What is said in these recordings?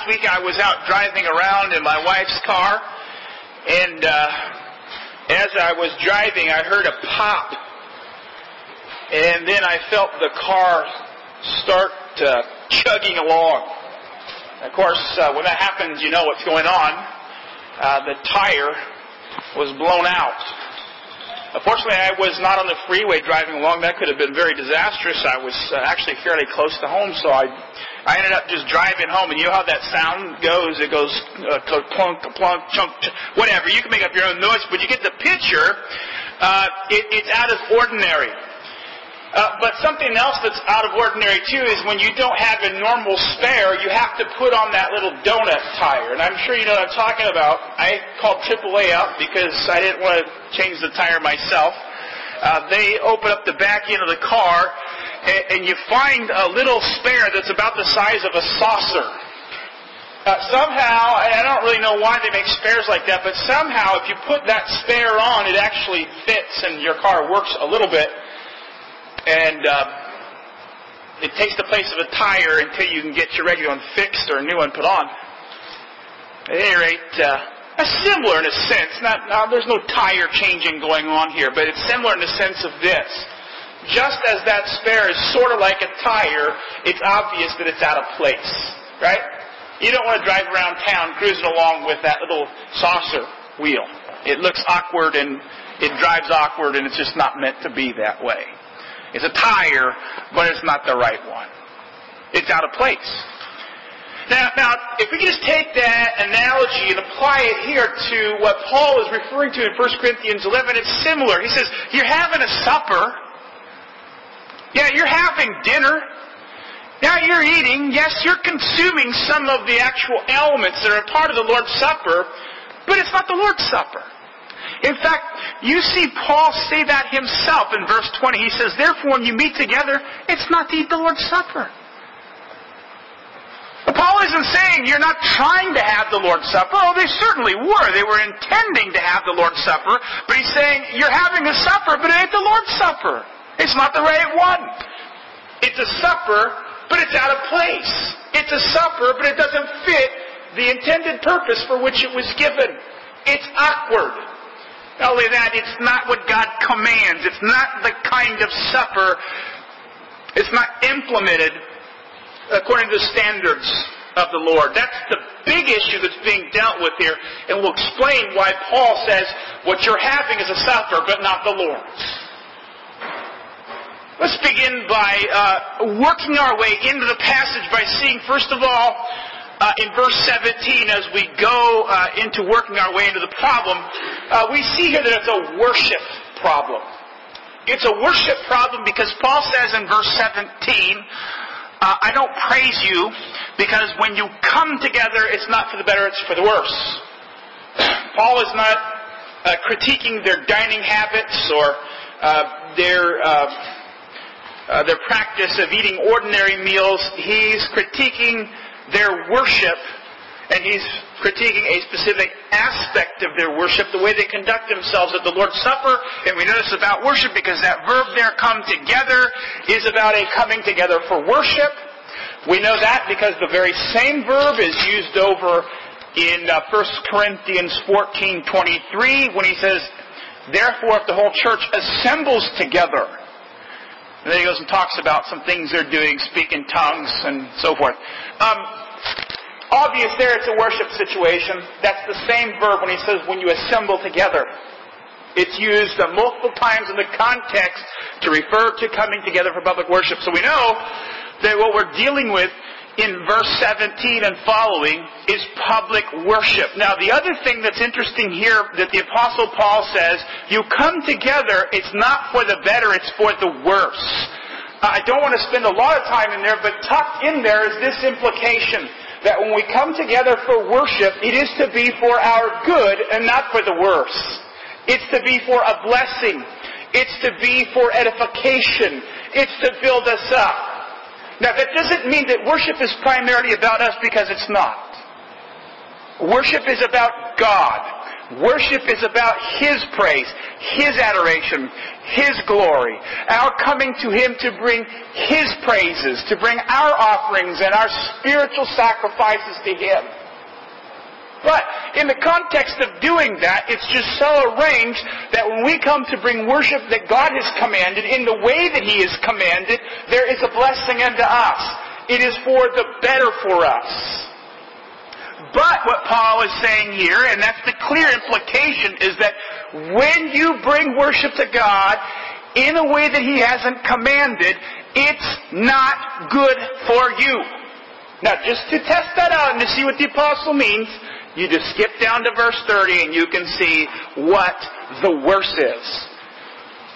last week I was out driving around in my wife's car, and uh, as I was driving, I heard a pop, and then I felt the car start uh, chugging along. Of course, uh, when that happens, you know what's going on. Uh, the tire was blown out. Unfortunately, I was not on the freeway driving along. That could have been very disastrous. I was uh, actually fairly close to home, so I, I ended up just driving home. And you know how that sound goes? It goes uh, clunk, plunk, chunk, ch- whatever. You can make up your own noise, but you get the picture. Uh, it, it's out of ordinary. Uh, but something else that's out of ordinary too is when you don't have a normal spare, you have to put on that little donut tire. And I'm sure you know what I'm talking about. I called AAA up because I didn't want to change the tire myself. Uh, they open up the back end of the car, and, and you find a little spare that's about the size of a saucer. Uh, somehow, I don't really know why they make spares like that, but somehow if you put that spare on, it actually fits and your car works a little bit and uh, it takes the place of a tire until you can get your regular one fixed or a new one put on. At any rate, uh, similar in a sense. Not, now, there's no tire changing going on here, but it's similar in the sense of this. Just as that spare is sort of like a tire, it's obvious that it's out of place, right? You don't want to drive around town cruising along with that little saucer wheel. It looks awkward and it drives awkward and it's just not meant to be that way. It's a tire, but it's not the right one. It's out of place. Now, now, if we just take that analogy and apply it here to what Paul is referring to in 1 Corinthians 11, it's similar. He says, you're having a supper. Yeah, you're having dinner. Now you're eating. Yes, you're consuming some of the actual elements that are part of the Lord's Supper, but it's not the Lord's Supper. In fact, you see Paul say that himself in verse 20. He says, Therefore, when you meet together, it's not to eat the Lord's Supper. But Paul isn't saying you're not trying to have the Lord's Supper. Oh, they certainly were. They were intending to have the Lord's Supper. But he's saying you're having a supper, but it ain't the Lord's Supper. It's not the right one. It's a supper, but it's out of place. It's a supper, but it doesn't fit the intended purpose for which it was given. It's awkward. Only that, it's not what God commands. It's not the kind of supper. It's not implemented according to the standards of the Lord. That's the big issue that's being dealt with here, and we'll explain why Paul says what you're having is a supper, but not the Lord's. Let's begin by uh, working our way into the passage by seeing, first of all, uh, in verse 17, as we go uh, into working our way into the problem, uh, we see here that it's a worship problem. It's a worship problem because Paul says in verse 17, uh, I don't praise you because when you come together, it's not for the better, it's for the worse. Paul is not uh, critiquing their dining habits or uh, their their practice of eating ordinary meals. He's critiquing their worship, and he's critiquing a specific aspect of their worship, the way they conduct themselves at the Lord's Supper. And we notice about worship because that verb there, come together, is about a coming together for worship. We know that because the very same verb is used over in uh, 1 Corinthians 14:23 when he says, "Therefore, if the whole church assembles together." And then he goes and talks about some things they're doing, speak in tongues and so forth. Um, obvious there, it's a worship situation. That's the same verb when he says, when you assemble together. It's used uh, multiple times in the context to refer to coming together for public worship. So we know that what we're dealing with in verse 17 and following is public worship. Now, the other thing that's interesting here that the Apostle Paul says, you come together, it's not for the better, it's for the worse. I don't want to spend a lot of time in there, but tucked in there is this implication that when we come together for worship, it is to be for our good and not for the worse. It's to be for a blessing. It's to be for edification. It's to build us up. Now that doesn't mean that worship is primarily about us because it's not. Worship is about God. Worship is about His praise, His adoration, His glory. Our coming to Him to bring His praises, to bring our offerings and our spiritual sacrifices to Him. But in the context of doing that, it's just so arranged that when we come to bring worship that God has commanded in the way that He has commanded, there is a blessing unto us. It is for the better for us. But what Paul is saying here, and that's the clear implication, is that when you bring worship to God in a way that He hasn't commanded, it's not good for you. Now, just to test that out and to see what the apostle means, you just skip down to verse 30 and you can see what the worse is.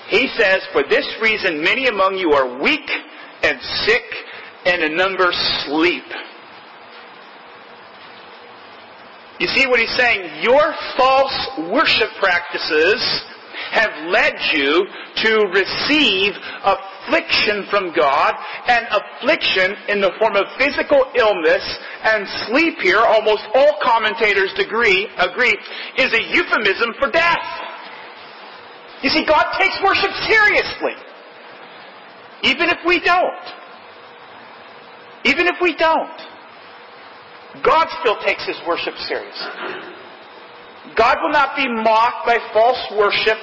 He says, For this reason many among you are weak and sick, and a number sleep. You see what he's saying? Your false worship practices have led you to receive affliction from God, and affliction in the form of physical illness and sleep here, almost all commentators agree, agree, is a euphemism for death. You see, God takes worship seriously. Even if we don't. Even if we don't. God still takes his worship seriously. God will not be mocked by false worship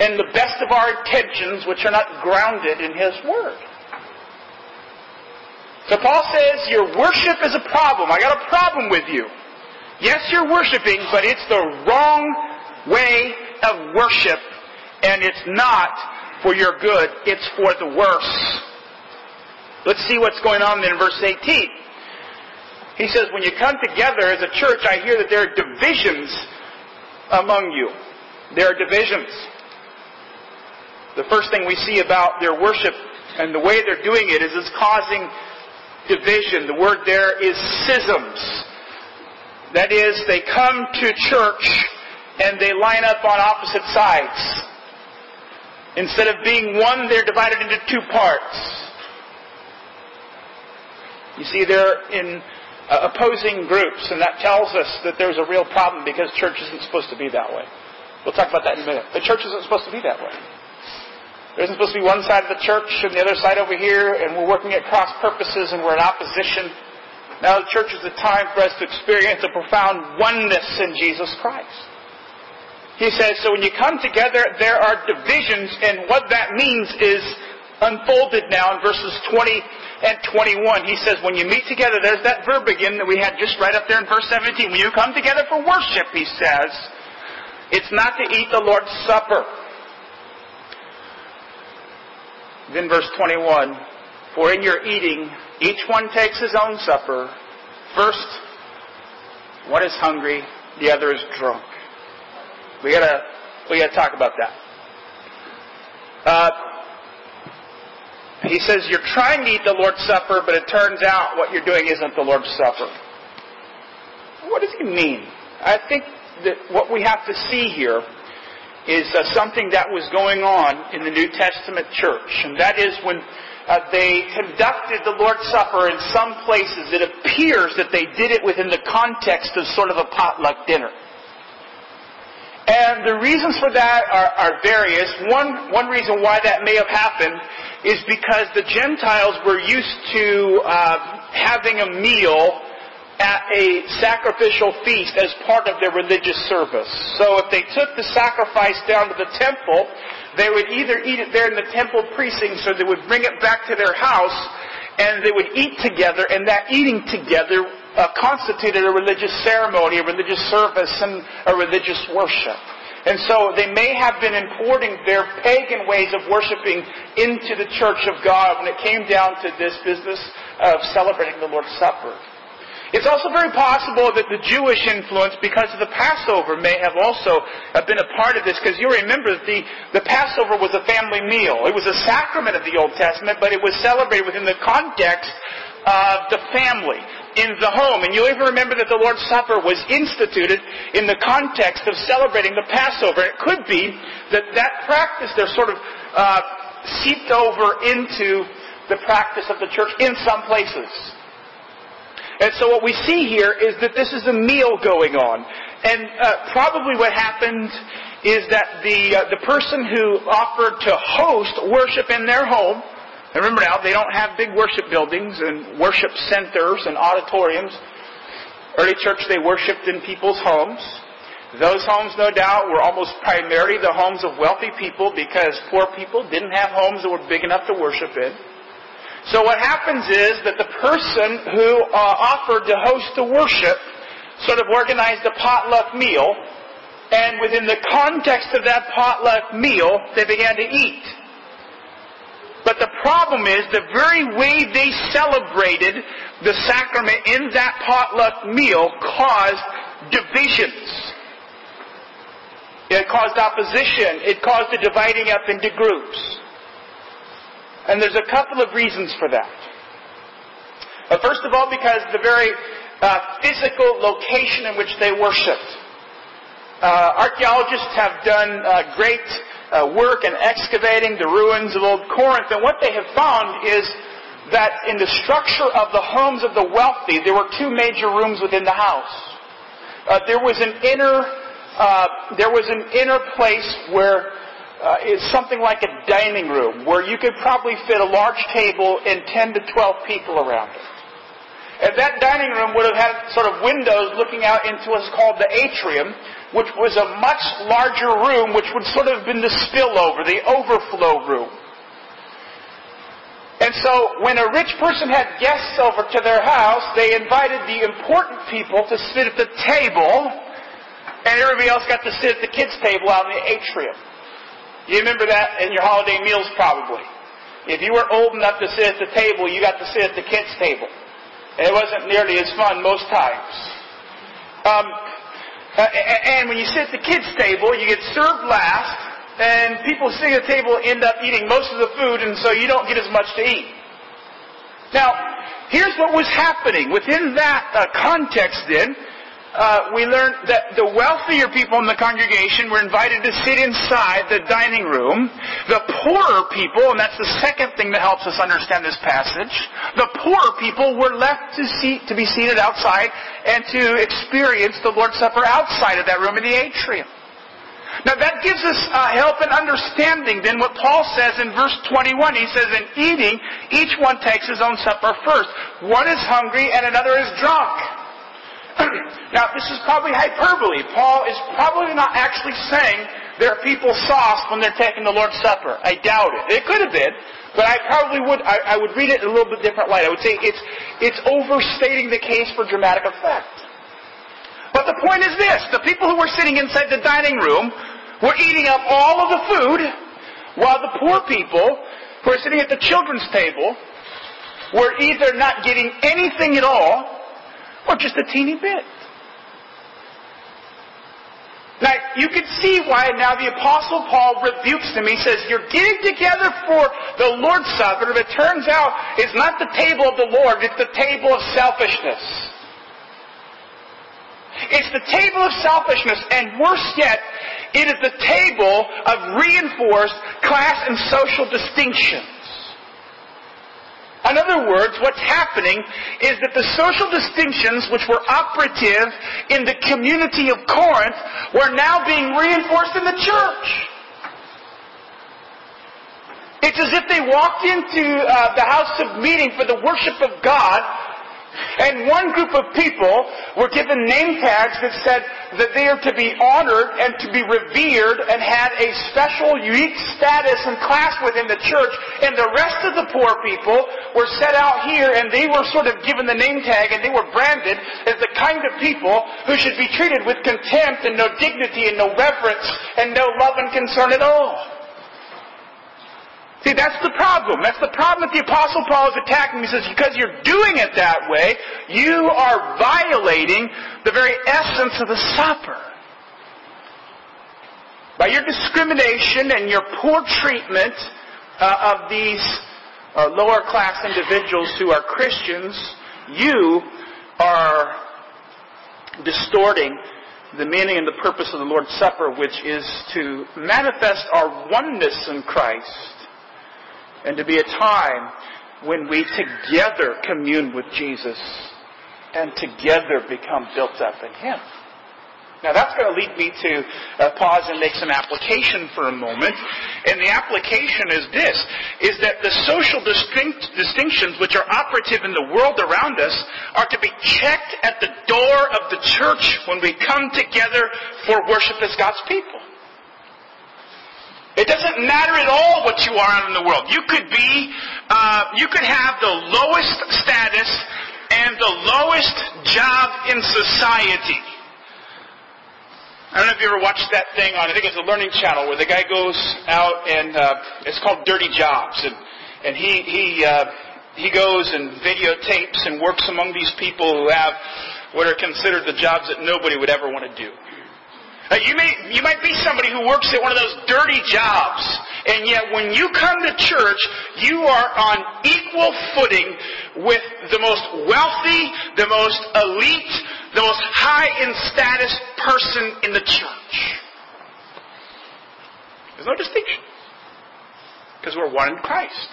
and the best of our intentions, which are not grounded in His Word. So Paul says, Your worship is a problem. I got a problem with you. Yes, you're worshiping, but it's the wrong way of worship, and it's not for your good, it's for the worse. Let's see what's going on in verse 18. He says, When you come together as a church, I hear that there are divisions among you. There are divisions. The first thing we see about their worship and the way they're doing it is it's causing division. The word there is schisms. That is, they come to church and they line up on opposite sides. Instead of being one, they're divided into two parts. You see, they're in uh, opposing groups, and that tells us that there's a real problem because church isn't supposed to be that way. We'll talk about that in a minute. But church isn't supposed to be that way. There isn't supposed to be one side of the church and the other side over here, and we're working at cross purposes and we're in opposition. Now the church is the time for us to experience a profound oneness in Jesus Christ. He says, so when you come together, there are divisions, and what that means is unfolded now in verses 20 and 21. He says, when you meet together, there's that verb again that we had just right up there in verse 17. When you come together for worship, he says, it's not to eat the Lord's Supper. Then verse 21, For in your eating, each one takes his own supper. First, one is hungry, the other is drunk. We gotta, we gotta talk about that. Uh, he says you're trying to eat the Lord's Supper, but it turns out what you're doing isn't the Lord's Supper. What does he mean? I think that what we have to see here is uh, something that was going on in the New Testament church, and that is when uh, they conducted the Lord's Supper in some places, it appears that they did it within the context of sort of a potluck dinner. And the reasons for that are, are various. One, one reason why that may have happened is because the Gentiles were used to uh, having a meal at a sacrificial feast as part of their religious service. So if they took the sacrifice down to the temple, they would either eat it there in the temple precincts or they would bring it back to their house and they would eat together and that eating together uh, constituted a religious ceremony, a religious service, and a religious worship. And so they may have been importing their pagan ways of worshiping into the church of God when it came down to this business of celebrating the Lord's Supper. It's also very possible that the Jewish influence, because of the Passover, may have also uh, been a part of this, because you remember the, the Passover was a family meal. It was a sacrament of the Old Testament, but it was celebrated within the context of the family, in the home. And you'll even remember that the Lord's Supper was instituted in the context of celebrating the Passover. It could be that that practice there sort of uh, seeped over into the practice of the church in some places. And so what we see here is that this is a meal going on. And uh, probably what happened is that the, uh, the person who offered to host worship in their home, and remember now, they don't have big worship buildings and worship centers and auditoriums. Early church, they worshiped in people's homes. Those homes, no doubt, were almost primarily the homes of wealthy people because poor people didn't have homes that were big enough to worship in. So what happens is that the person who uh, offered to host the worship sort of organized a potluck meal, and within the context of that potluck meal, they began to eat. But the problem is the very way they celebrated the sacrament in that potluck meal caused divisions. It caused opposition. It caused a dividing up into groups. And there's a couple of reasons for that. Uh, first of all, because the very uh, physical location in which they worshipped. Uh, archaeologists have done uh, great uh, work in excavating the ruins of old Corinth, and what they have found is that in the structure of the homes of the wealthy, there were two major rooms within the house. There was an inner, there was an inner place where uh, is something like a dining room where you could probably fit a large table and 10 to 12 people around it. And that dining room would have had sort of windows looking out into what's called the atrium, which was a much larger room, which would sort of have been the spillover, the overflow room. And so when a rich person had guests over to their house, they invited the important people to sit at the table, and everybody else got to sit at the kids' table out in the atrium. You remember that in your holiday meals probably. If you were old enough to sit at the table, you got to sit at the kids' table. And it wasn't nearly as fun most times. Um, and when you sit at the kids' table, you get served last, and people sitting at the table end up eating most of the food, and so you don't get as much to eat. Now, here's what was happening. Within that uh, context, then, uh, we learned that the wealthier people in the congregation were invited to sit inside the dining room. The poorer people, and that's the second thing that helps us understand this passage, the poorer people were left to, to be seated outside and to experience the Lord's Supper outside of that room in the atrium. Now that gives us uh, help in understanding then what Paul says in verse 21. He says, in eating, each one takes his own supper first. One is hungry and another is drunk. Now, this is probably hyperbole. Paul is probably not actually saying there are people sauced when they're taking the Lord's Supper. I doubt it. It could have been, but I probably would. I, I would read it in a little bit different light. I would say it's it's overstating the case for dramatic effect. But the point is this: the people who were sitting inside the dining room were eating up all of the food, while the poor people who were sitting at the children's table were either not getting anything at all or just a teeny bit. Now, you can see why now the Apostle Paul rebukes them. He says, You're getting together for the Lord's Supper, but it turns out it's not the table of the Lord, it's the table of selfishness. It's the table of selfishness, and worse yet, it is the table of reinforced class and social distinction. In other words, what's happening is that the social distinctions which were operative in the community of Corinth were now being reinforced in the church. It's as if they walked into uh, the house of meeting for the worship of God and one group of people were given name tags that said that they are to be honored and to be revered and had a special, unique status and class within the church. And the rest of the poor people were set out here and they were sort of given the name tag and they were branded as the kind of people who should be treated with contempt and no dignity and no reverence and no love and concern at all. See, that's the problem. That's the problem that the Apostle Paul is attacking. He says, because you're doing it that way, you are violating the very essence of the supper. By your discrimination and your poor treatment uh, of these uh, lower class individuals who are Christians, you are distorting the meaning and the purpose of the Lord's Supper, which is to manifest our oneness in Christ and to be a time when we together commune with Jesus and together become built up in Him. Now that's going to lead me to uh, pause and make some application for a moment. And the application is this, is that the social distinct, distinctions which are operative in the world around us are to be checked at the door of the church when we come together for worship as God's people. It doesn't matter at all what you are out in the world. You could be, uh, you could have the lowest status and the lowest job in society. I don't know if you ever watched that thing on, I think it's a learning channel, where the guy goes out and uh, it's called Dirty Jobs, and and he he uh, he goes and videotapes and works among these people who have what are considered the jobs that nobody would ever want to do. Uh, you may you might be somebody who works at one of those dirty jobs, and yet when you come to church, you are on equal footing with the most wealthy, the most elite, the most high in status person in the church. There's no distinction. Because we're one in Christ.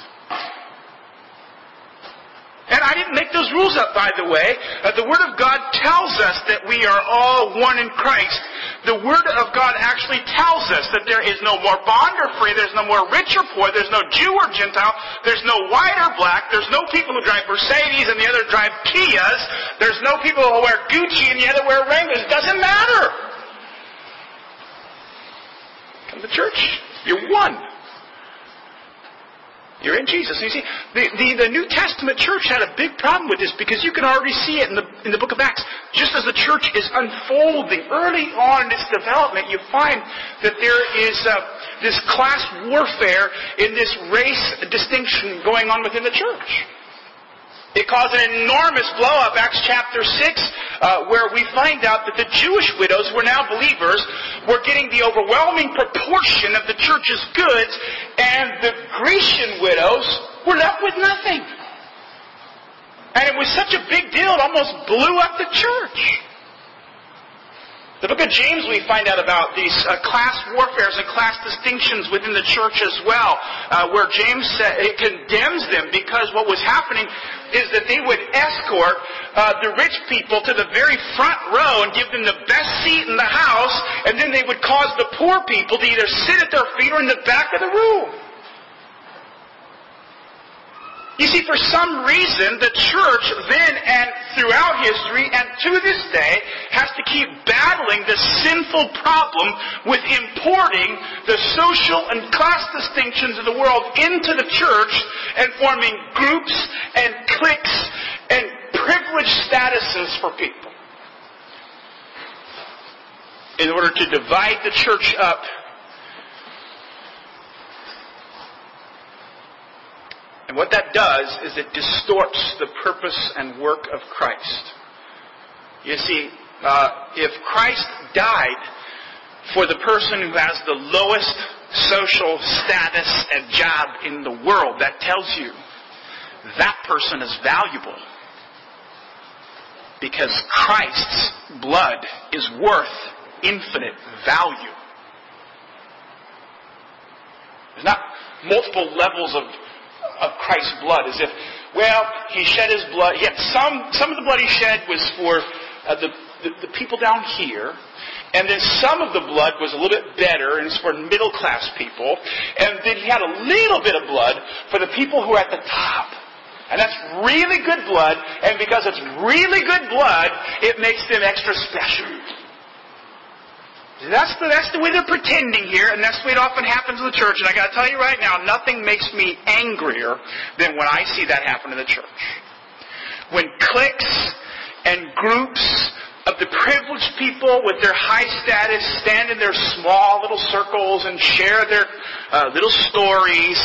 And I didn't make those rules up, by the way. Uh, the Word of God tells us that we are all one in Christ. The Word of God actually tells us that there is no more bond or free, there's no more rich or poor, there's no Jew or Gentile, there's no white or black, there's no people who drive Mercedes and the other drive Kias, there's no people who wear Gucci and the other wear Wranglers. It doesn't matter. Come to church. You're one. You're in Jesus. You see, the, the, the, New Testament church had a big problem with this because you can already see it in the, in the book of Acts. Just as the church is unfolding early on in its development, you find that there is uh, this class warfare in this race distinction going on within the church. It caused an enormous blow up, Acts chapter 6, uh, where we find out that the Jewish widows who are now believers were getting the overwhelming proportion of the church's goods, and the Grecian widows were left with nothing. And it was such a big deal, it almost blew up the church. The book of James, we find out about these uh, class warfares and class distinctions within the church as well, uh, where James condemns them because what was happening is that they would escort uh, the rich people to the very front row and give them the best seat in the house, and then they would cause the poor people to either sit at their feet or in the back of the room. You see, for some reason, the church then and throughout history and to this day has to keep battling the sinful problem with importing the social and class distinctions of the world into the church and forming groups and cliques and privileged statuses for people. In order to divide the church up And what that does is it distorts the purpose and work of Christ. You see, uh, if Christ died for the person who has the lowest social status and job in the world, that tells you that person is valuable. Because Christ's blood is worth infinite value. There's not multiple levels of of Christ's blood, as if, well, he shed his blood. Yet some some of the blood he shed was for uh, the, the the people down here, and then some of the blood was a little bit better, and it's for middle class people. And then he had a little bit of blood for the people who are at the top. And that's really good blood, and because it's really good blood, it makes them extra special. That's the, that's the way they're pretending here, and that's the way it often happens in the church. And I gotta tell you right now, nothing makes me angrier than when I see that happen in the church. When cliques and groups of the privileged people with their high status stand in their small little circles and share their uh, little stories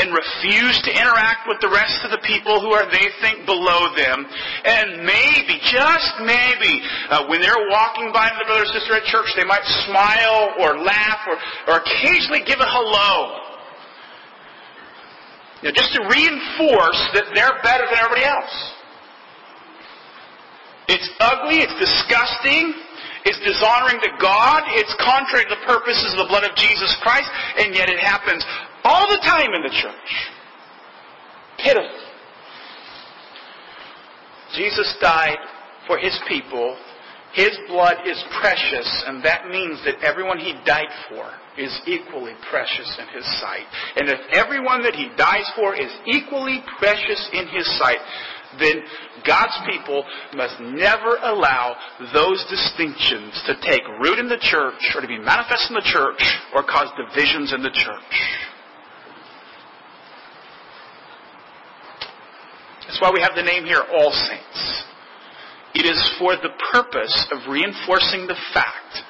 and refuse to interact with the rest of the people who are they think below them. And maybe, just maybe, uh, when they're walking by the brother or sister at church, they might smile or laugh or, or occasionally give a hello. You know, just to reinforce that they're better than everybody else. It's ugly, it's disgusting, it's dishonoring to God, it's contrary to the purposes of the blood of Jesus Christ, and yet it happens all the time in the church. Pitiful. Jesus died for his people. His blood is precious, and that means that everyone he died for is equally precious in his sight. And if everyone that he dies for is equally precious in his sight, then God's people must never allow those distinctions to take root in the church or to be manifest in the church or cause divisions in the church. That's why we have the name here, All Saints. It is for the purpose of reinforcing the fact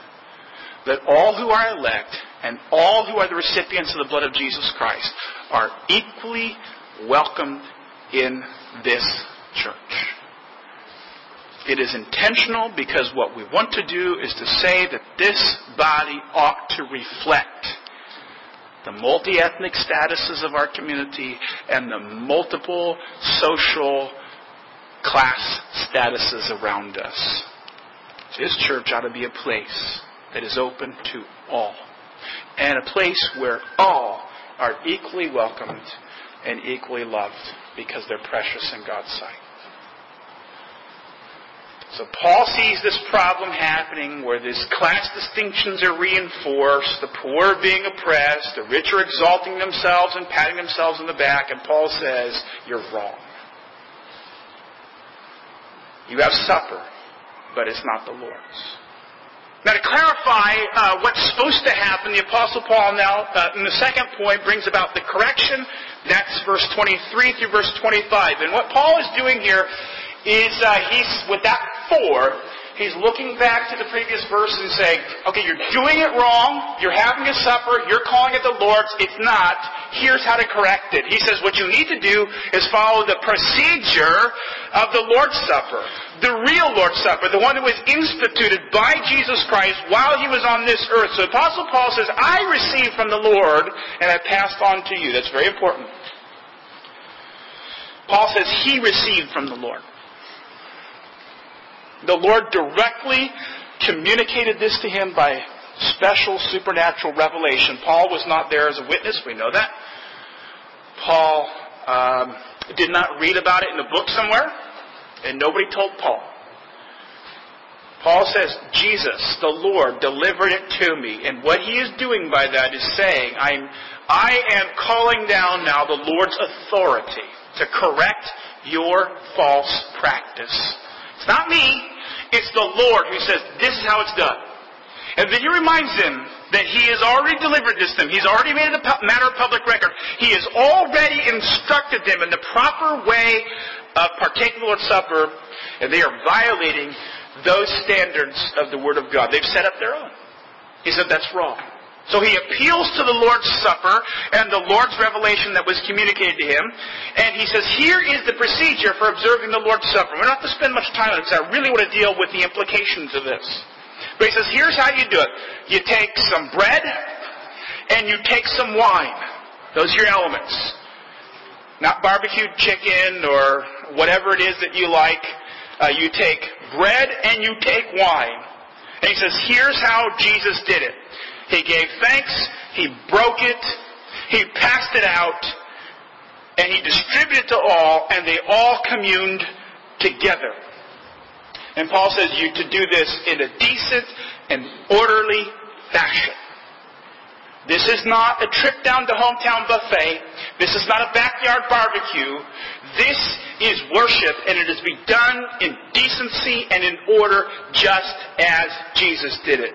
that all who are elect and all who are the recipients of the blood of Jesus Christ are equally welcomed in this church. It is intentional because what we want to do is to say that this body ought to reflect the multi-ethnic statuses of our community and the multiple social class statuses around us. This church ought to be a place that is open to all and a place where all are equally welcomed and equally loved because they're precious in God's sight. So Paul sees this problem happening where these class distinctions are reinforced, the poor are being oppressed, the rich are exalting themselves and patting themselves on the back, and Paul says, You're wrong. You have supper, but it's not the Lord's. Now, to clarify uh, what's supposed to happen, the Apostle Paul now, uh, in the second point, brings about the correction. That's verse 23 through verse 25. And what Paul is doing here is uh, he's, with that for, he's looking back to the previous verse and saying, okay, you're doing it wrong, you're having a supper, you're calling it the Lord's, it's not, here's how to correct it. He says what you need to do is follow the procedure of the Lord's Supper. The real Lord's Supper, the one that was instituted by Jesus Christ while he was on this earth. So Apostle Paul says, I received from the Lord and I passed on to you. That's very important. Paul says he received from the Lord. The Lord directly communicated this to him by special supernatural revelation. Paul was not there as a witness, we know that. Paul um, did not read about it in a book somewhere, and nobody told Paul. Paul says, Jesus, the Lord, delivered it to me. And what he is doing by that is saying, I'm, I am calling down now the Lord's authority to correct your false practice. It's not me. It's the Lord who says, this is how it's done. And then he reminds them that he has already delivered this to them. He's already made it a matter of public record. He has already instructed them in the proper way of partaking of the Lord's Supper, and they are violating those standards of the Word of God. They've set up their own. He said that's wrong. So he appeals to the Lord's Supper and the Lord's revelation that was communicated to him. And he says, here is the procedure for observing the Lord's Supper. We don't have to spend much time on it because I really want to deal with the implications of this. But he says, here's how you do it. You take some bread and you take some wine. Those are your elements. Not barbecued chicken or whatever it is that you like. Uh, you take bread and you take wine. And he says, here's how Jesus did it. He gave thanks, he broke it, he passed it out, and he distributed to all, and they all communed together. And Paul says you to do this in a decent and orderly fashion. This is not a trip down to hometown buffet. This is not a backyard barbecue. This is worship, and it is to be done in decency and in order, just as Jesus did it.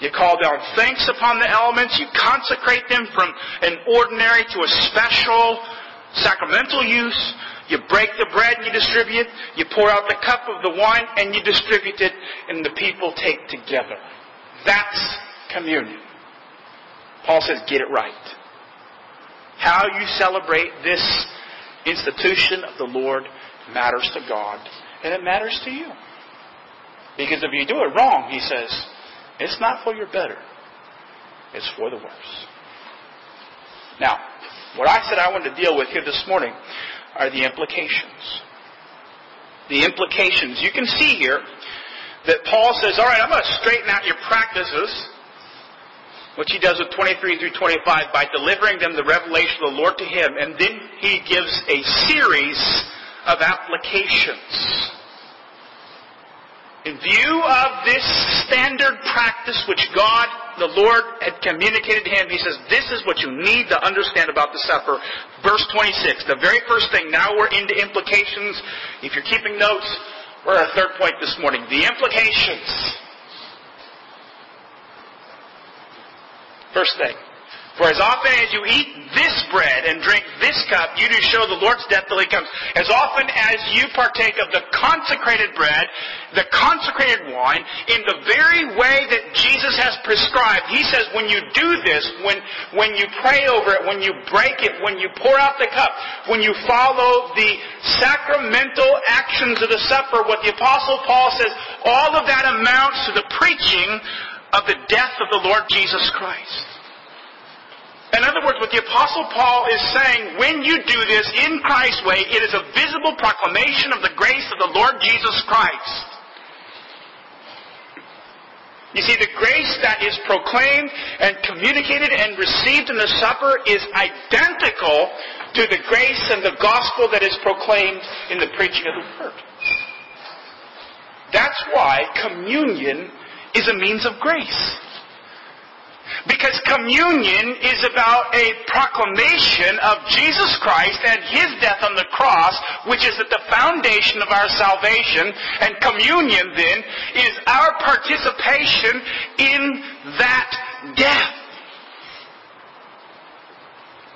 You call down thanks upon the elements. You consecrate them from an ordinary to a special sacramental use. You break the bread and you distribute. You pour out the cup of the wine and you distribute it, and the people take together. That's communion. Paul says, get it right. How you celebrate this institution of the Lord matters to God, and it matters to you. Because if you do it wrong, he says, it's not for your better. It's for the worse. Now, what I said I wanted to deal with here this morning are the implications. The implications. You can see here that Paul says, all right, I'm going to straighten out your practices, which he does with 23 through 25 by delivering them the revelation of the Lord to him, and then he gives a series of applications. In view of this standard practice which God, the Lord, had communicated to him, he says, this is what you need to understand about the supper. Verse 26, the very first thing, now we're into implications. If you're keeping notes, we're at our third point this morning. The implications. First thing, for as often as you eat this bread and drink this cup, you do show the Lord's death till he comes. As often as you partake of the consecrated bread, the consecrated wine, in the very way that Jesus has prescribed, he says when you do this, when, when you pray over it, when you break it, when you pour out the cup, when you follow the sacramental actions of the supper, what the apostle Paul says, all of that amounts to the preaching of the death of the Lord Jesus Christ. In other words, what the Apostle Paul is saying, when you do this in Christ's way, it is a visible proclamation of the grace of the Lord Jesus Christ. You see, the grace that is proclaimed and communicated and received in the supper is identical to the grace and the gospel that is proclaimed in the preaching of the word. That's why communion is a means of grace. Because communion is about a proclamation of Jesus Christ and His death on the cross, which is at the foundation of our salvation. And communion then is our participation in that death.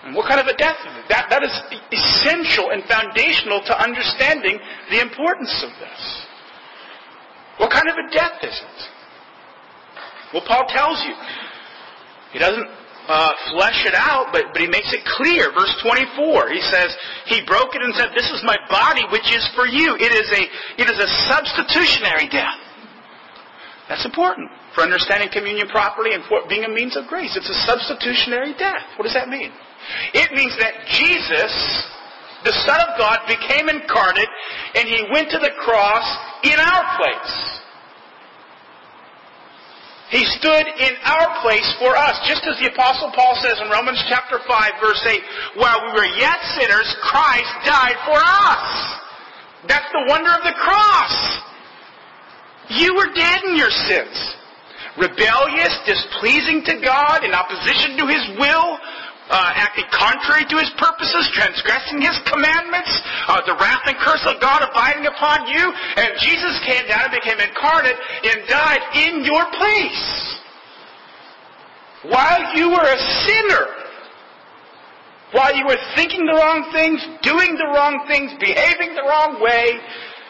And what kind of a death is it? That, that is essential and foundational to understanding the importance of this. What kind of a death is it? Well, Paul tells you. He doesn't uh, flesh it out, but, but he makes it clear. Verse 24, he says, He broke it and said, This is my body which is for you. It is a, it is a substitutionary death. That's important for understanding communion properly and for being a means of grace. It's a substitutionary death. What does that mean? It means that Jesus, the Son of God, became incarnate and He went to the cross in our place. He stood in our place for us, just as the apostle Paul says in Romans chapter 5 verse 8, while we were yet sinners, Christ died for us. That's the wonder of the cross. You were dead in your sins. Rebellious, displeasing to God, in opposition to His will, uh, acting contrary to his purposes, transgressing his commandments, uh, the wrath and curse of God abiding upon you, and Jesus came down and became incarnate and died in your place. While you were a sinner, while you were thinking the wrong things, doing the wrong things, behaving the wrong way,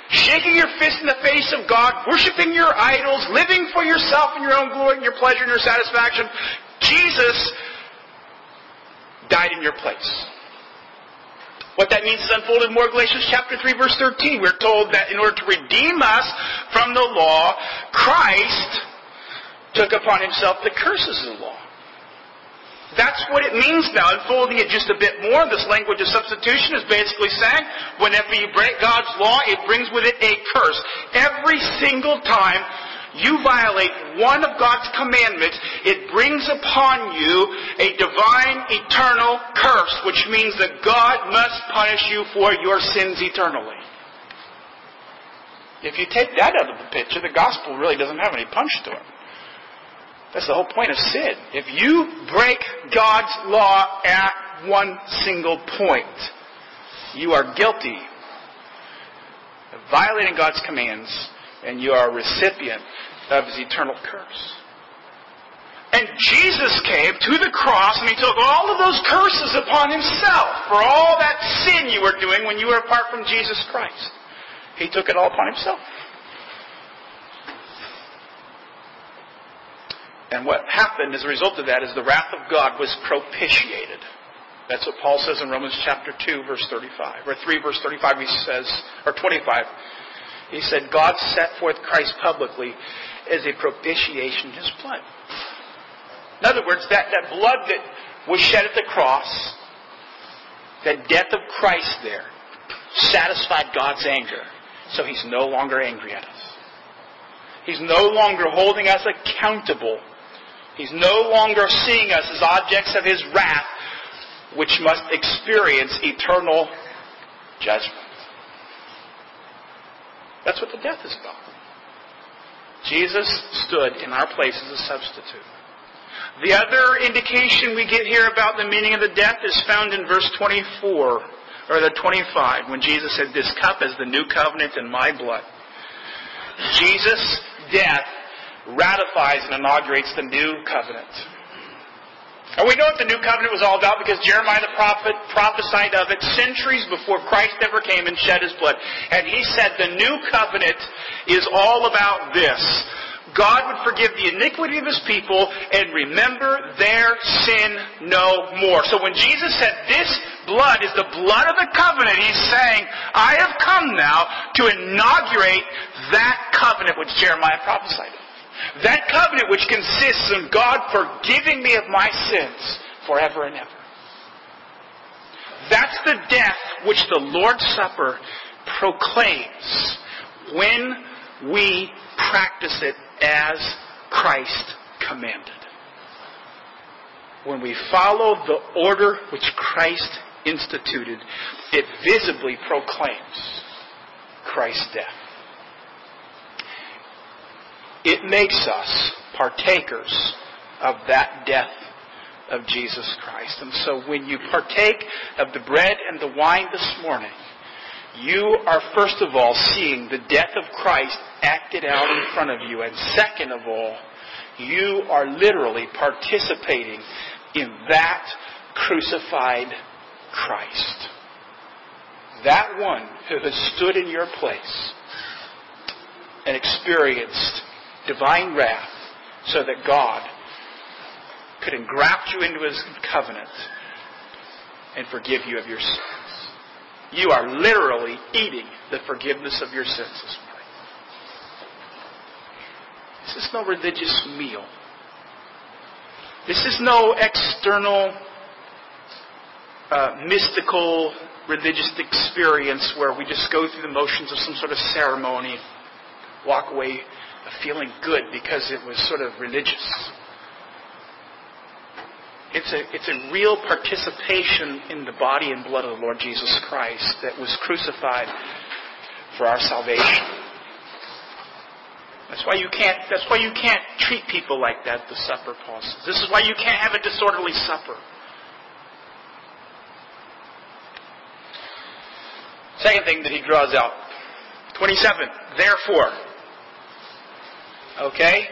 shaking your fist in the face of God, worshiping your idols, living for yourself and your own glory and your pleasure and your satisfaction, Jesus died in your place. What that means is unfolded more Galatians chapter 3 verse 13. We're told that in order to redeem us from the law, Christ took upon himself the curses of the law. That's what it means now. Unfolding it just a bit more, this language of substitution is basically saying whenever you break God's law, it brings with it a curse. Every single time you violate one of God's commandments, it brings upon you a divine eternal curse, which means that God must punish you for your sins eternally. If you take that out of the picture, the gospel really doesn't have any punch to it. That's the whole point of sin. If you break God's law at one single point, you are guilty of violating God's commands and you are a recipient of his eternal curse. And Jesus came to the cross and he took all of those curses upon himself for all that sin you were doing when you were apart from Jesus Christ. He took it all upon himself. And what happened as a result of that is the wrath of God was propitiated. That's what Paul says in Romans chapter 2 verse 35. Or 3 verse 35 he says, or 25. He said, God set forth Christ publicly as a propitiation his blood. In other words, that, that blood that was shed at the cross, that death of Christ there, satisfied God's anger. So he's no longer angry at us. He's no longer holding us accountable. He's no longer seeing us as objects of his wrath, which must experience eternal judgment. That's what the death is about. Jesus stood in our place as a substitute. The other indication we get here about the meaning of the death is found in verse 24, or the 25, when Jesus said, This cup is the new covenant in my blood. Jesus' death ratifies and inaugurates the new covenant. And we know what the new covenant was all about because Jeremiah the prophet prophesied of it centuries before Christ ever came and shed his blood. And he said the new covenant is all about this. God would forgive the iniquity of his people and remember their sin no more. So when Jesus said this blood is the blood of the covenant, he's saying, I have come now to inaugurate that covenant which Jeremiah prophesied. That covenant which consists in God forgiving me of my sins forever and ever. That's the death which the Lord's Supper proclaims when we practice it as Christ commanded. When we follow the order which Christ instituted, it visibly proclaims Christ's death it makes us partakers of that death of Jesus Christ. And so when you partake of the bread and the wine this morning, you are first of all seeing the death of Christ acted out in front of you. And second of all, you are literally participating in that crucified Christ. That one who has stood in your place and experienced divine wrath so that God could engraft you into his covenant and forgive you of your sins. You are literally eating the forgiveness of your sins this morning. This is no religious meal. This is no external, uh, mystical, religious experience where we just go through the motions of some sort of ceremony, walk away feeling good because it was sort of religious. It's a, it's a real participation in the body and blood of the Lord Jesus Christ that was crucified for our salvation. That's why you can't, that's why you can't treat people like that, the supper, Paul says. This is why you can't have a disorderly supper. Second thing that he draws out. 27. Therefore, Okay?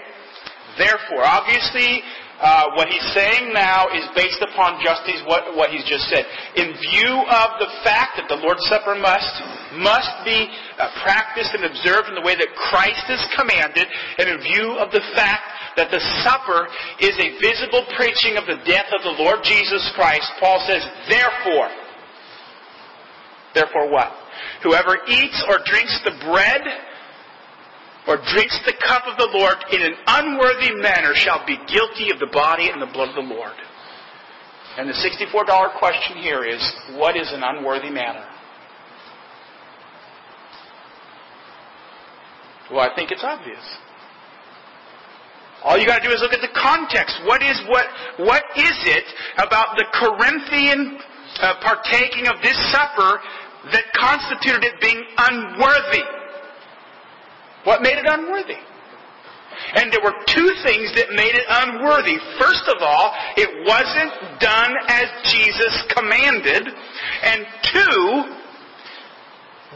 Therefore, obviously, uh, what he's saying now is based upon just what, what he's just said. In view of the fact that the Lord's Supper must, must be uh, practiced and observed in the way that Christ has commanded, and in view of the fact that the supper is a visible preaching of the death of the Lord Jesus Christ, Paul says, therefore, therefore what? Whoever eats or drinks the bread or drinks the cup of the Lord in an unworthy manner shall be guilty of the body and the blood of the Lord. And the $64 question here is, what is an unworthy manner? Well, I think it's obvious. All you got to do is look at the context. What is what? What is it about the Corinthian uh, partaking of this supper that constituted it being unworthy? What made it unworthy? And there were two things that made it unworthy. First of all, it wasn't done as Jesus commanded. And two,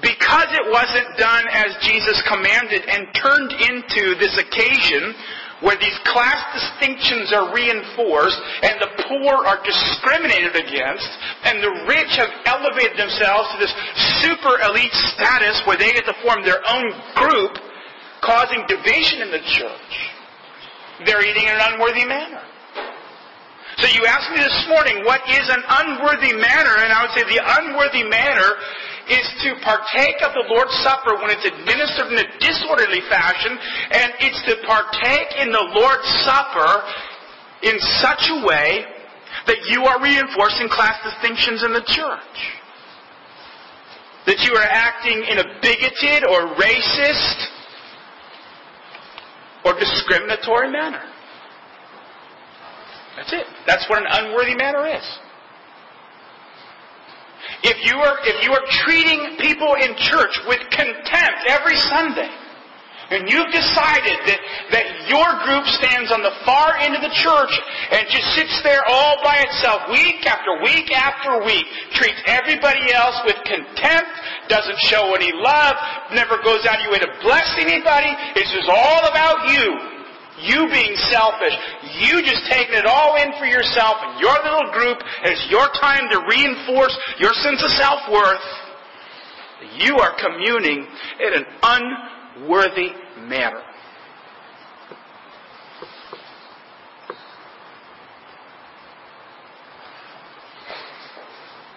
because it wasn't done as Jesus commanded and turned into this occasion where these class distinctions are reinforced and the poor are discriminated against and the rich have elevated themselves to this super elite status where they get to form their own group, causing division in the church. They're eating in an unworthy manner. So you asked me this morning, what is an unworthy manner? And I would say the unworthy manner is to partake of the Lord's Supper when it's administered in a disorderly fashion, and it's to partake in the Lord's Supper in such a way that you are reinforcing class distinctions in the church. That you are acting in a bigoted or racist or discriminatory manner. That's it. That's what an unworthy manner is. If you are, if you are treating people in church with contempt every Sunday, and you've decided that, that your group stands on the far end of the church and just sits there all by itself week after week after week, treats everybody else with contempt, doesn't show any love, never goes out of your way to bless anybody, it's just all about you. You being selfish. You just taking it all in for yourself and your little group It's your time to reinforce your sense of self-worth. You are communing in an unworthy manner.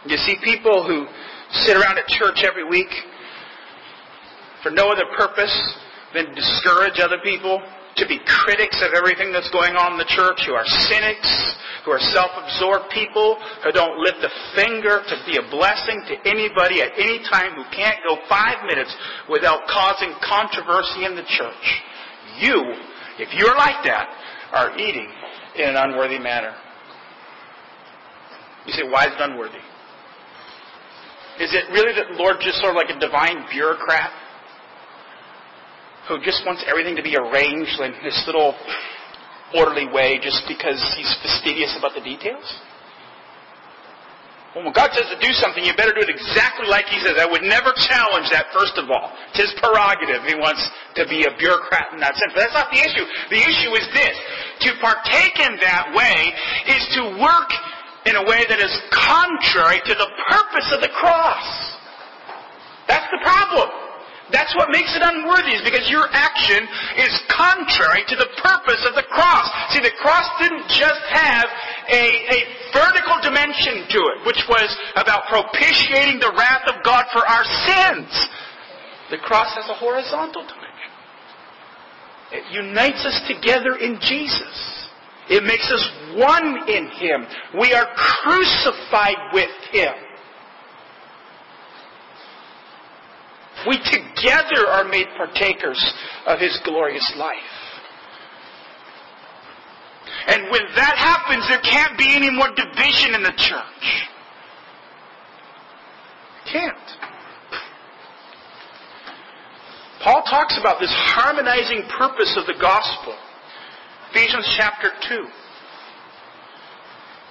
You see people who sit around at church every week for no other purpose than to discourage other people, to be critics of everything that's going on in the church, who are cynics, who are self-absorbed people, who don't lift a finger to be a blessing to anybody at any time, who can't go five minutes without causing controversy in the church. You, if you're like that, are eating in an unworthy manner. You say, why is it unworthy? Is it really that the Lord just sort of like a divine bureaucrat who just wants everything to be arranged in this little orderly way just because he's fastidious about the details? Well, when God says to do something, you better do it exactly like He says. I would never challenge that, first of all. It's His prerogative. He wants to be a bureaucrat in that sense. But that's not the issue. The issue is this. To partake in that way is to work in a way that is contrary to the purpose of the cross. That's the problem. That's what makes it unworthy, is because your action is contrary to the purpose of the cross. See, the cross didn't just have a, a vertical dimension to it, which was about propitiating the wrath of God for our sins. The cross has a horizontal dimension. It unites us together in Jesus. It makes us one in Him. We are crucified with Him. We together are made partakers of His glorious life. And when that happens, there can't be any more division in the church. Can't. Paul talks about this harmonizing purpose of the gospel. Ephesians chapter 2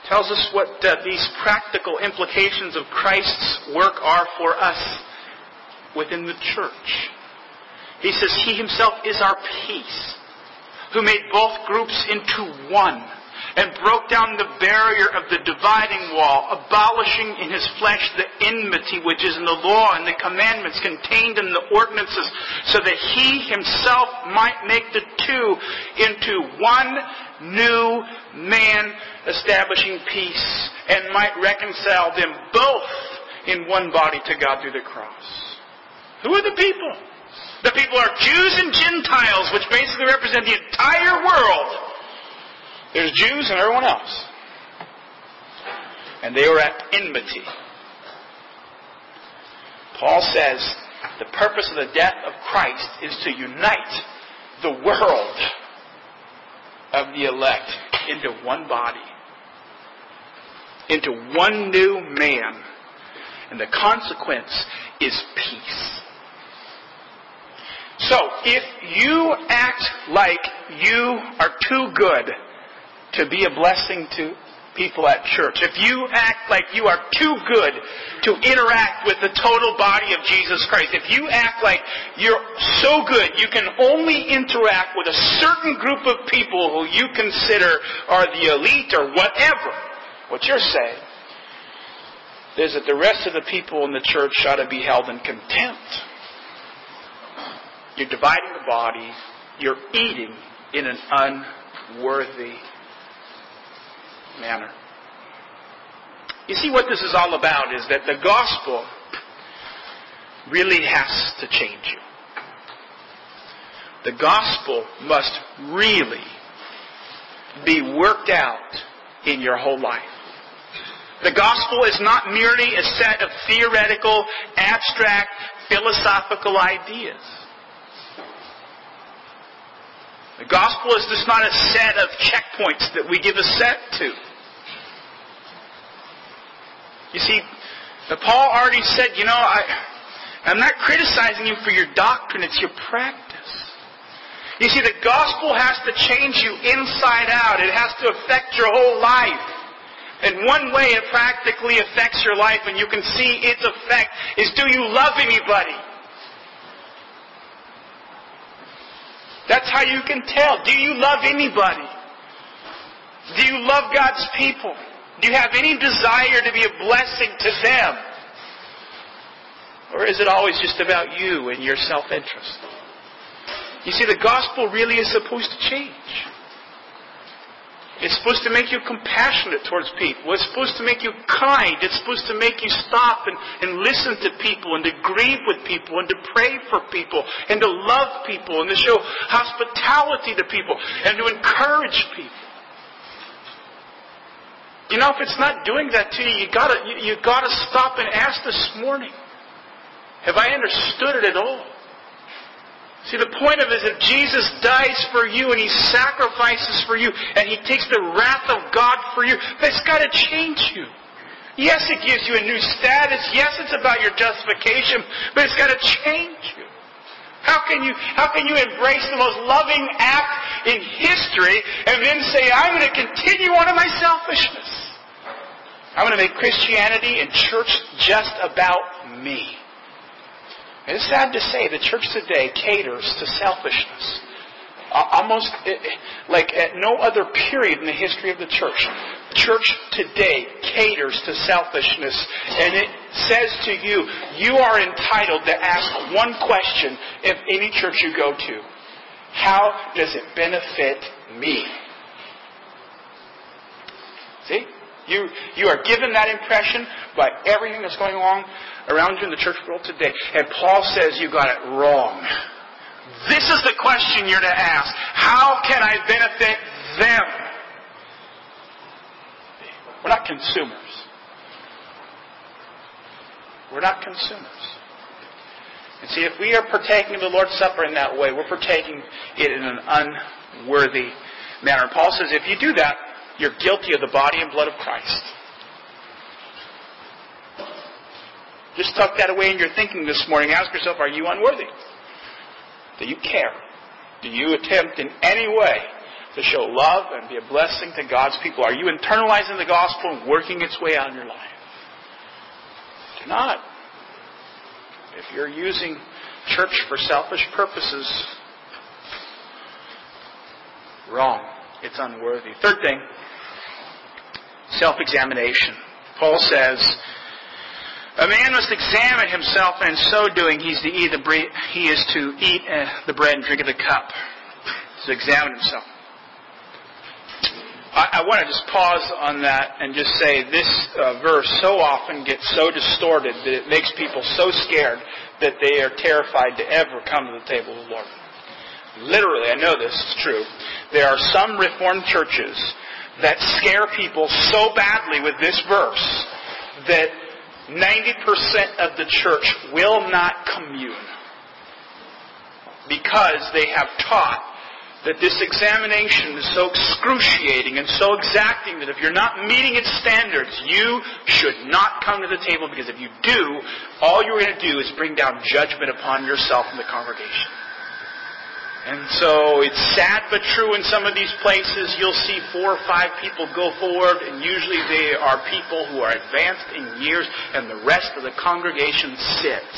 tells us what uh, these practical implications of Christ's work are for us within the church. He says, He Himself is our peace, who made both groups into one and broke down the barrier of the dividing wall, abolishing in his flesh the enmity which is in the law and the commandments contained in the ordinances, so that he himself might make the two into one new man, establishing peace, and might reconcile them both in one body to God through the cross. Who are the people? The people are Jews and Gentiles, which basically represent the entire world. There's Jews and everyone else. And they were at enmity. Paul says the purpose of the death of Christ is to unite the world of the elect into one body, into one new man. And the consequence is peace. So, if you act like you are too good to be a blessing to people at church, if you act like you are too good to interact with the total body of Jesus Christ, if you act like you're so good you can only interact with a certain group of people who you consider are the elite or whatever, what you're saying is that the rest of the people in the church ought to be held in contempt. You're dividing the body. You're eating in an unworthy manner. You see, what this is all about is that the gospel really has to change you. The gospel must really be worked out in your whole life. The gospel is not merely a set of theoretical, abstract, philosophical ideas. The gospel is just not a set of checkpoints that we give a set to. You see, Paul already said, you know, I, I'm not criticizing you for your doctrine, it's your practice. You see, the gospel has to change you inside out. It has to affect your whole life. And one way it practically affects your life, and you can see its effect, is do you love anybody? That's how you can tell. Do you love anybody? Do you love God's people? Do you have any desire to be a blessing to them? Or is it always just about you and your self-interest? You see, the gospel really is supposed to change. It's supposed to make you compassionate towards people. It's supposed to make you kind. It's supposed to make you stop and, and listen to people and to grieve with people and to pray for people and to love people and to show hospitality to people and to encourage people. You know, if it's not doing that to you, you gotta, you, you gotta stop and ask this morning. Have I understood it at all? See, the point of it is that Jesus dies for you and He sacrifices for you and He takes the wrath of God for you. That's got to change you. Yes, it gives you a new status. Yes, it's about your justification, but it's got to change you. How can you, how can you embrace the most loving act in history and then say, I'm going to continue on in my selfishness? I'm going to make Christianity and church just about me. It's sad to say the church today caters to selfishness. Almost eh, eh, like at no other period in the history of the church. Church today caters to selfishness. And it says to you, you are entitled to ask one question if any church you go to. How does it benefit me? See? You, you are given that impression by everything that's going on around you in the church world today. And Paul says you got it wrong. This is the question you're to ask. How can I benefit them? We're not consumers. We're not consumers. And see, if we are partaking of the Lord's Supper in that way, we're partaking it in an unworthy manner. Paul says if you do that, you're guilty of the body and blood of Christ. Just tuck that away in your thinking this morning. Ask yourself, are you unworthy? Do you care? Do you attempt in any way to show love and be a blessing to God's people? Are you internalizing the gospel and working its way out in your life? Do not. If you're using church for selfish purposes, wrong. It's unworthy. Third thing, self-examination. Paul says, a man must examine himself, and in so doing, he's to eat the bre- he is to eat uh, the bread and drink of the cup. To examine himself. I, I want to just pause on that and just say this uh, verse so often gets so distorted that it makes people so scared that they are terrified to ever come to the table of the Lord. Literally, I know this is true. There are some Reformed churches that scare people so badly with this verse that 90% of the church will not commune because they have taught that this examination is so excruciating and so exacting that if you're not meeting its standards, you should not come to the table because if you do, all you're going to do is bring down judgment upon yourself and the congregation. And so it's sad but true in some of these places. You'll see four or five people go forward, and usually they are people who are advanced in years, and the rest of the congregation sits.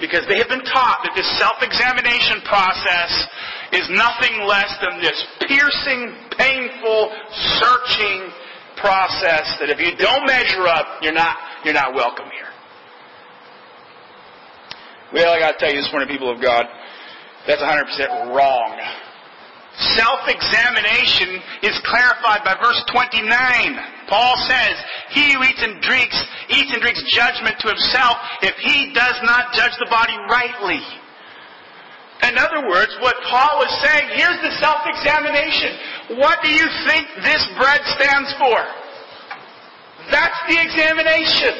Because they have been taught that this self-examination process is nothing less than this piercing, painful, searching process that if you don't measure up, you're not, you're not welcome here. Well, I gotta tell you this morning, people of God, that's 100% wrong. Self-examination is clarified by verse 29. Paul says, He who eats and drinks, eats and drinks judgment to himself if he does not judge the body rightly. In other words, what Paul is saying, here's the self-examination. What do you think this bread stands for? That's the examination.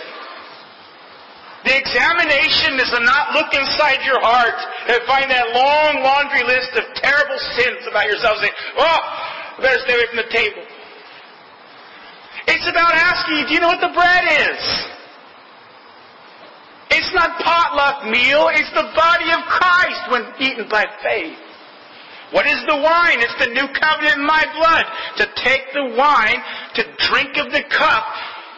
The examination is to not look inside your heart and find that long laundry list of terrible sins about yourself saying, oh, better stay away from the table. It's about asking do you know what the bread is? It's not potluck meal, it's the body of Christ when eaten by faith. What is the wine? It's the new covenant in my blood. To take the wine, to drink of the cup,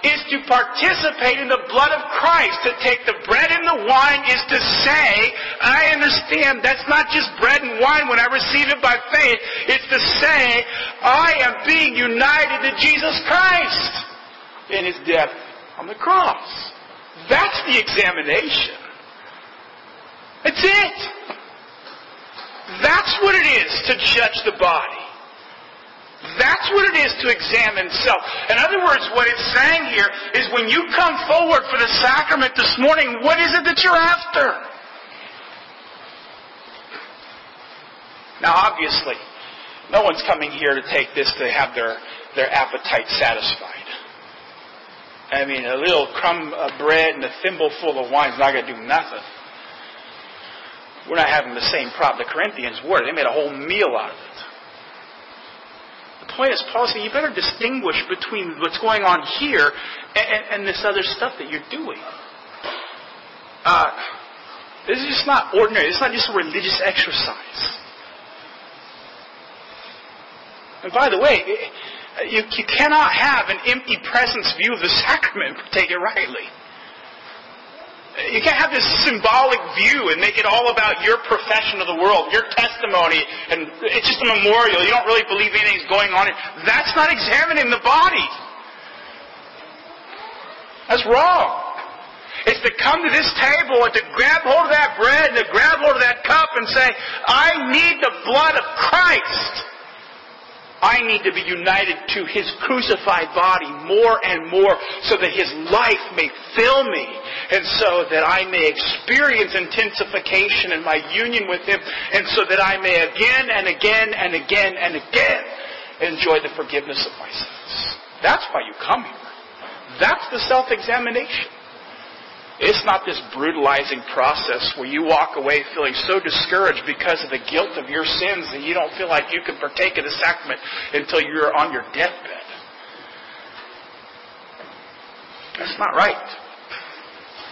is to participate in the blood of Christ. To take the bread and the wine is to say, I understand that's not just bread and wine when I receive it by faith. It's to say, I am being united to Jesus Christ in His death on the cross. That's the examination. That's it. That's what it is to judge the body. That's what it is to examine self. In other words, what it's saying here is when you come forward for the sacrament this morning, what is it that you're after? Now, obviously, no one's coming here to take this to have their, their appetite satisfied. I mean, a little crumb of bread and a thimble full of wine is not going to do nothing. We're not having the same problem the Corinthians were. They made a whole meal out of it. Point is, Paul saying you better distinguish between what's going on here and, and this other stuff that you're doing. Uh, this is just not ordinary. It's not just a religious exercise. And by the way, you, you cannot have an empty presence view of the sacrament, take it rightly. You can't have this symbolic view and make it all about your profession of the world, your testimony, and it's just a memorial. You don't really believe anything's going on. That's not examining the body. That's wrong. It's to come to this table and to grab hold of that bread and to grab hold of that cup and say, I need the blood of Christ. I need to be united to His crucified body more and more so that His life may fill me and so that I may experience intensification in my union with Him and so that I may again and again and again and again enjoy the forgiveness of my sins. That's why you come here. That's the self-examination. It's not this brutalizing process where you walk away feeling so discouraged because of the guilt of your sins that you don't feel like you can partake of the sacrament until you're on your deathbed. That's not right.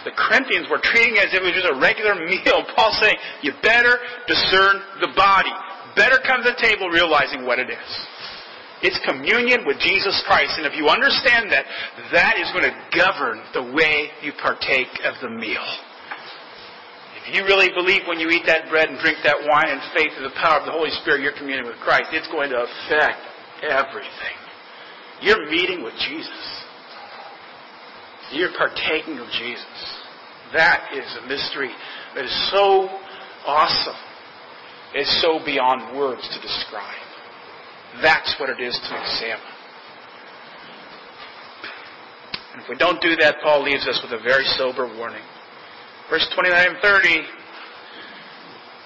The Corinthians were treating it as if it was just a regular meal. Paul's saying, you better discern the body. Better come to the table realizing what it is. It's communion with Jesus Christ. And if you understand that, that is going to govern the way you partake of the meal. If you really believe when you eat that bread and drink that wine in faith in the power of the Holy Spirit, you're communing with Christ, it's going to affect everything. You're meeting with Jesus. You're partaking of Jesus. That is a mystery that is so awesome. It's so beyond words to describe. That's what it is to examine. And if we don't do that, Paul leaves us with a very sober warning. Verse 29 and 30,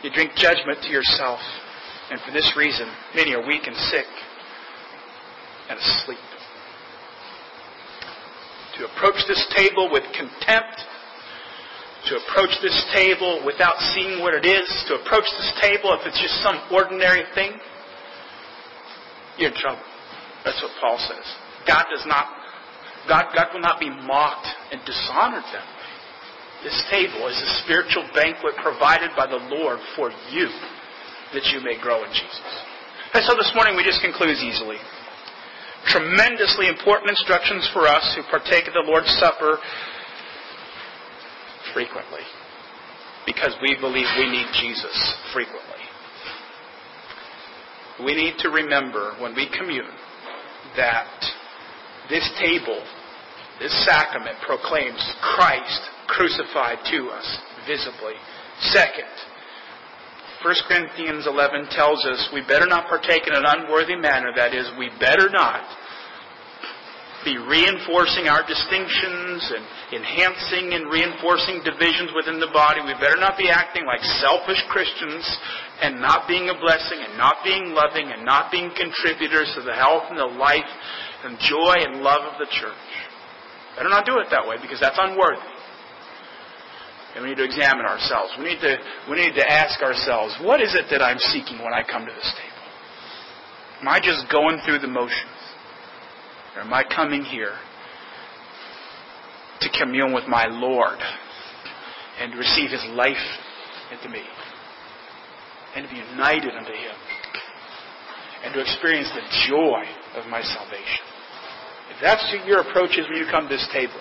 you drink judgment to yourself. And for this reason, many are weak and sick and asleep. To approach this table with contempt, to approach this table without seeing what it is, to approach this table if it's just some ordinary thing, you're in trouble. That's what Paul says. God does not, God, God will not be mocked and dishonored way. This table is a spiritual banquet provided by the Lord for you that you may grow in Jesus. And so this morning we just conclude easily. Tremendously important instructions for us who partake of the Lord's Supper frequently. Because we believe we need Jesus frequently we need to remember when we commune that this table, this sacrament proclaims Christ crucified to us visibly. Second, 1 Corinthians 11 tells us we better not partake in an unworthy manner. That is, we better not be reinforcing our distinctions and enhancing and reinforcing divisions within the body. We better not be acting like selfish Christians and not being a blessing and not being loving and not being contributors to the health and the life and joy and love of the church. Better not do it that way because that's unworthy. And we need to examine ourselves. We need to, we need to ask ourselves, what is it that I'm seeking when I come to this table? Am I just going through the motions? Or am I coming here to commune with my Lord and receive His life into me and to be united unto Him? and to experience the joy of my salvation. If that's your approach is when you come to this table,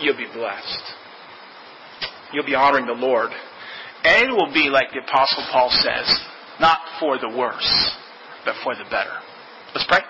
you'll be blessed. You'll be honoring the Lord. And it will be like the Apostle Paul says, not for the worse, but for the better. Let's pray.